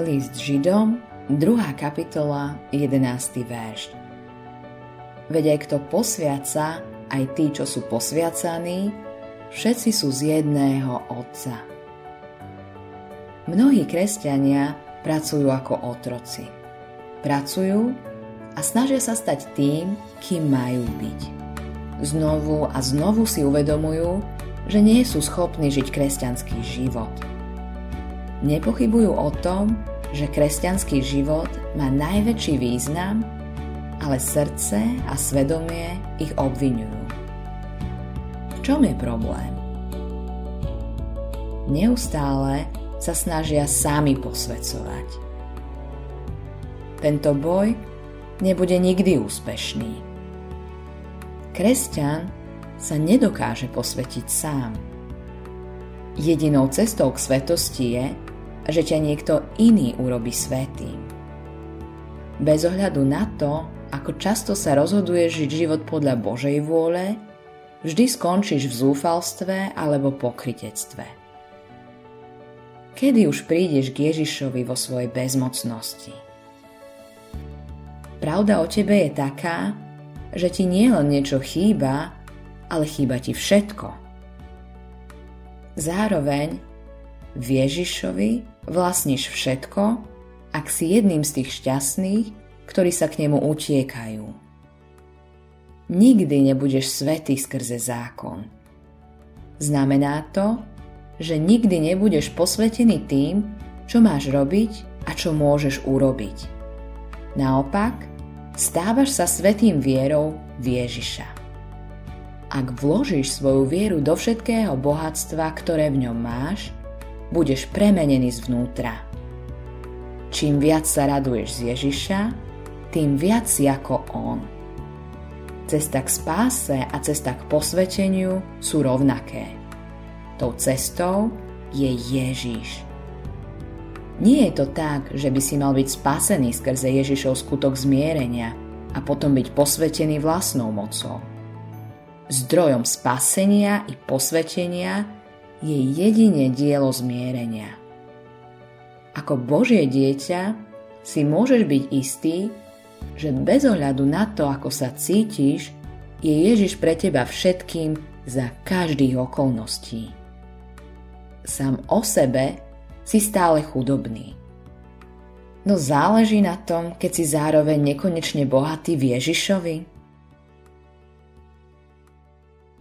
List Židom, 2. kapitola, 11. verš. Veď aj kto posviaca, aj tí, čo sú posviacaní, všetci sú z jedného Otca. Mnohí kresťania pracujú ako otroci. Pracujú a snažia sa stať tým, kým majú byť. Znovu a znovu si uvedomujú, že nie sú schopní žiť kresťanský život – Nepochybujú o tom, že kresťanský život má najväčší význam, ale srdce a svedomie ich obvinujú. V čom je problém? Neustále sa snažia sami posvedcovať. Tento boj nebude nikdy úspešný. Kresťan sa nedokáže posvetiť sám. Jedinou cestou k svetosti je, že ťa niekto iný urobi svetým. Bez ohľadu na to, ako často sa rozhoduješ žiť život podľa Božej vôle, vždy skončíš v zúfalstve alebo pokritectve. Kedy už prídeš k Ježišovi vo svojej bezmocnosti? Pravda o tebe je taká, že ti nie len niečo chýba, ale chýba ti všetko. Zároveň v Ježišovi vlastníš všetko, ak si jedným z tých šťastných, ktorí sa k nemu utiekajú. Nikdy nebudeš svetý skrze zákon. Znamená to, že nikdy nebudeš posvetený tým, čo máš robiť a čo môžeš urobiť. Naopak, stávaš sa svetým vierou v Ježiša. Ak vložíš svoju vieru do všetkého bohatstva, ktoré v ňom máš, budeš premenený zvnútra. Čím viac sa raduješ z Ježiša, tým viac si ako On. Cesta k spáse a cesta k posveteniu sú rovnaké. Tou cestou je Ježiš. Nie je to tak, že by si mal byť spasený skrze Ježišov skutok zmierenia a potom byť posvetený vlastnou mocou. Zdrojom spasenia i posvetenia je jedine dielo zmierenia. Ako Božie dieťa si môžeš byť istý, že bez ohľadu na to, ako sa cítiš, je Ježiš pre teba všetkým za každých okolností. Sám o sebe si stále chudobný. No záleží na tom, keď si zároveň nekonečne bohatý v Ježišovi?